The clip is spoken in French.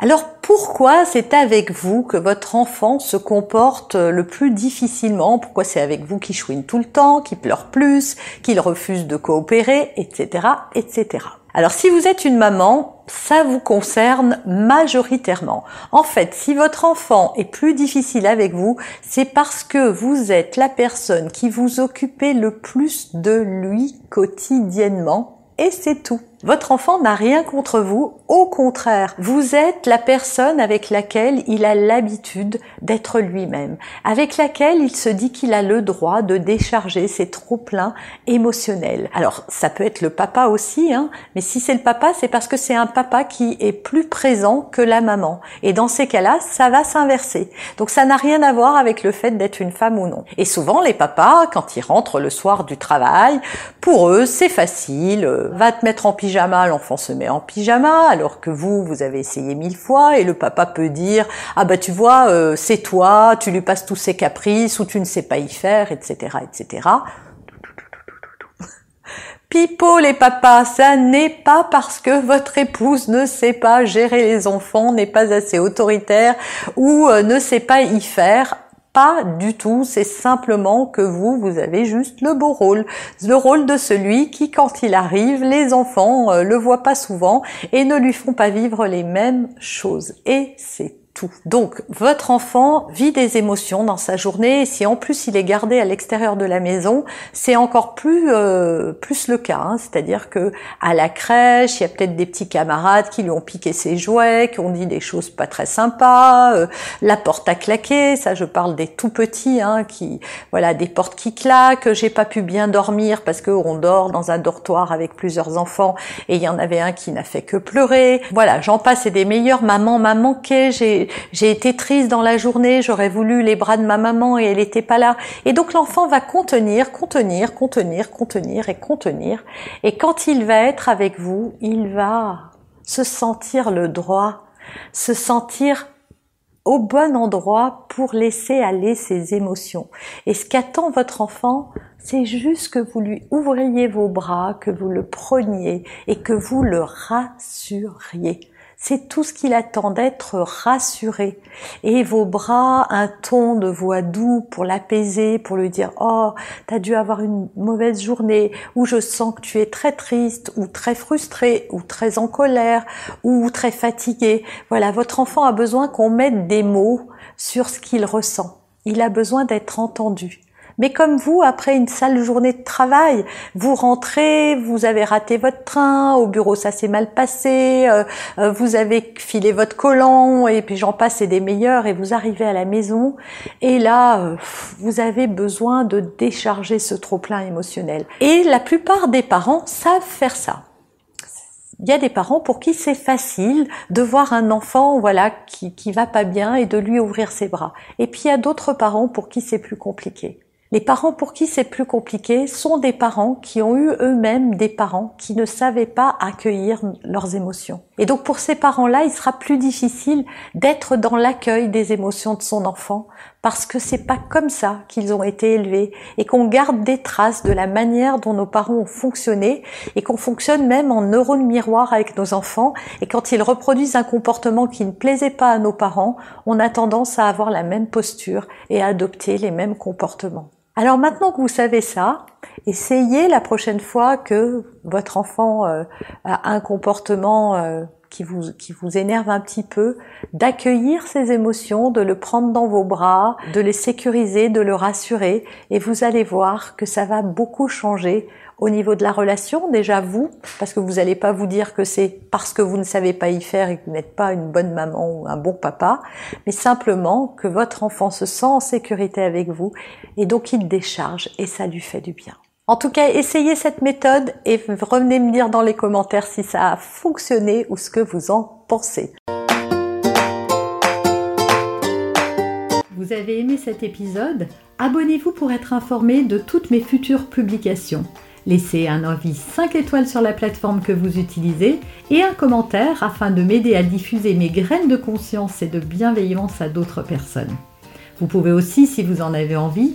Alors pourquoi c'est avec vous que votre enfant se comporte le plus difficilement? Pourquoi c'est avec vous qu'il chouine tout le temps, qu'il pleure plus, qu'il refuse de coopérer, etc., etc. Alors si vous êtes une maman, ça vous concerne majoritairement. En fait, si votre enfant est plus difficile avec vous, c'est parce que vous êtes la personne qui vous occupez le plus de lui quotidiennement et c'est tout. Votre enfant n'a rien contre vous, au contraire, vous êtes la personne avec laquelle il a l'habitude d'être lui-même, avec laquelle il se dit qu'il a le droit de décharger ses trop-pleins émotionnels. Alors, ça peut être le papa aussi, hein, mais si c'est le papa, c'est parce que c'est un papa qui est plus présent que la maman. Et dans ces cas-là, ça va s'inverser. Donc ça n'a rien à voir avec le fait d'être une femme ou non. Et souvent, les papas, quand ils rentrent le soir du travail, pour eux, c'est facile, euh, va te mettre en pyjama pyjama, l'enfant se met en pyjama, alors que vous, vous avez essayé mille fois, et le papa peut dire, ah bah tu vois, euh, c'est toi, tu lui passes tous ses caprices, ou tu ne sais pas y faire, etc., etc. Pipo les papas, ça n'est pas parce que votre épouse ne sait pas gérer les enfants, n'est pas assez autoritaire ou euh, ne sait pas y faire pas du tout, c'est simplement que vous, vous avez juste le beau rôle. Le rôle de celui qui, quand il arrive, les enfants euh, le voient pas souvent et ne lui font pas vivre les mêmes choses. Et c'est donc, votre enfant vit des émotions dans sa journée et si en plus il est gardé à l'extérieur de la maison, c'est encore plus euh, plus le cas. Hein. C'est-à-dire que à la crèche, il y a peut-être des petits camarades qui lui ont piqué ses jouets, qui ont dit des choses pas très sympas. Euh, la porte a claqué, ça je parle des tout petits, hein, qui voilà des portes qui claquent. J'ai pas pu bien dormir parce que on dort dans un dortoir avec plusieurs enfants et il y en avait un qui n'a fait que pleurer. Voilà, j'en passe et des meilleurs. Maman m'a manqué. J'ai j'ai été triste dans la journée, j'aurais voulu les bras de ma maman et elle n'était pas là. Et donc l'enfant va contenir, contenir, contenir, contenir et contenir. Et quand il va être avec vous, il va se sentir le droit, se sentir au bon endroit pour laisser aller ses émotions. Et ce qu'attend votre enfant, c'est juste que vous lui ouvriez vos bras, que vous le preniez et que vous le rassuriez. C'est tout ce qu'il attend d'être rassuré. Et vos bras, un ton de voix doux pour l'apaiser, pour lui dire oh t'as dû avoir une mauvaise journée, ou je sens que tu es très triste, ou très frustré, ou très en colère, ou très fatigué. Voilà, votre enfant a besoin qu'on mette des mots sur ce qu'il ressent. Il a besoin d'être entendu. Mais comme vous, après une sale journée de travail, vous rentrez, vous avez raté votre train, au bureau ça s'est mal passé, euh, euh, vous avez filé votre collant, et puis j'en passe et des meilleurs, et vous arrivez à la maison, et là, euh, vous avez besoin de décharger ce trop-plein émotionnel. Et la plupart des parents savent faire ça. Il y a des parents pour qui c'est facile de voir un enfant, voilà, qui, qui va pas bien et de lui ouvrir ses bras. Et puis il y a d'autres parents pour qui c'est plus compliqué. Les parents pour qui c'est plus compliqué sont des parents qui ont eu eux-mêmes des parents qui ne savaient pas accueillir leurs émotions. Et donc pour ces parents-là, il sera plus difficile d'être dans l'accueil des émotions de son enfant parce que c'est pas comme ça qu'ils ont été élevés et qu'on garde des traces de la manière dont nos parents ont fonctionné et qu'on fonctionne même en neurones miroirs avec nos enfants et quand ils reproduisent un comportement qui ne plaisait pas à nos parents, on a tendance à avoir la même posture et à adopter les mêmes comportements. Alors maintenant que vous savez ça, essayez la prochaine fois que votre enfant euh, a un comportement euh, qui vous, qui vous énerve un petit peu, d'accueillir ses émotions, de le prendre dans vos bras, de les sécuriser, de le rassurer, et vous allez voir que ça va beaucoup changer au niveau de la relation, déjà vous, parce que vous n'allez pas vous dire que c'est parce que vous ne savez pas y faire et que vous n'êtes pas une bonne maman ou un bon papa, mais simplement que votre enfant se sent en sécurité avec vous et donc il décharge et ça lui fait du bien. En tout cas, essayez cette méthode et revenez me dire dans les commentaires si ça a fonctionné ou ce que vous en pensez. Vous avez aimé cet épisode? Abonnez-vous pour être informé de toutes mes futures publications. Laissez un avis 5 étoiles sur la plateforme que vous utilisez et un commentaire afin de m'aider à diffuser mes graines de conscience et de bienveillance à d'autres personnes. Vous pouvez aussi, si vous en avez envie,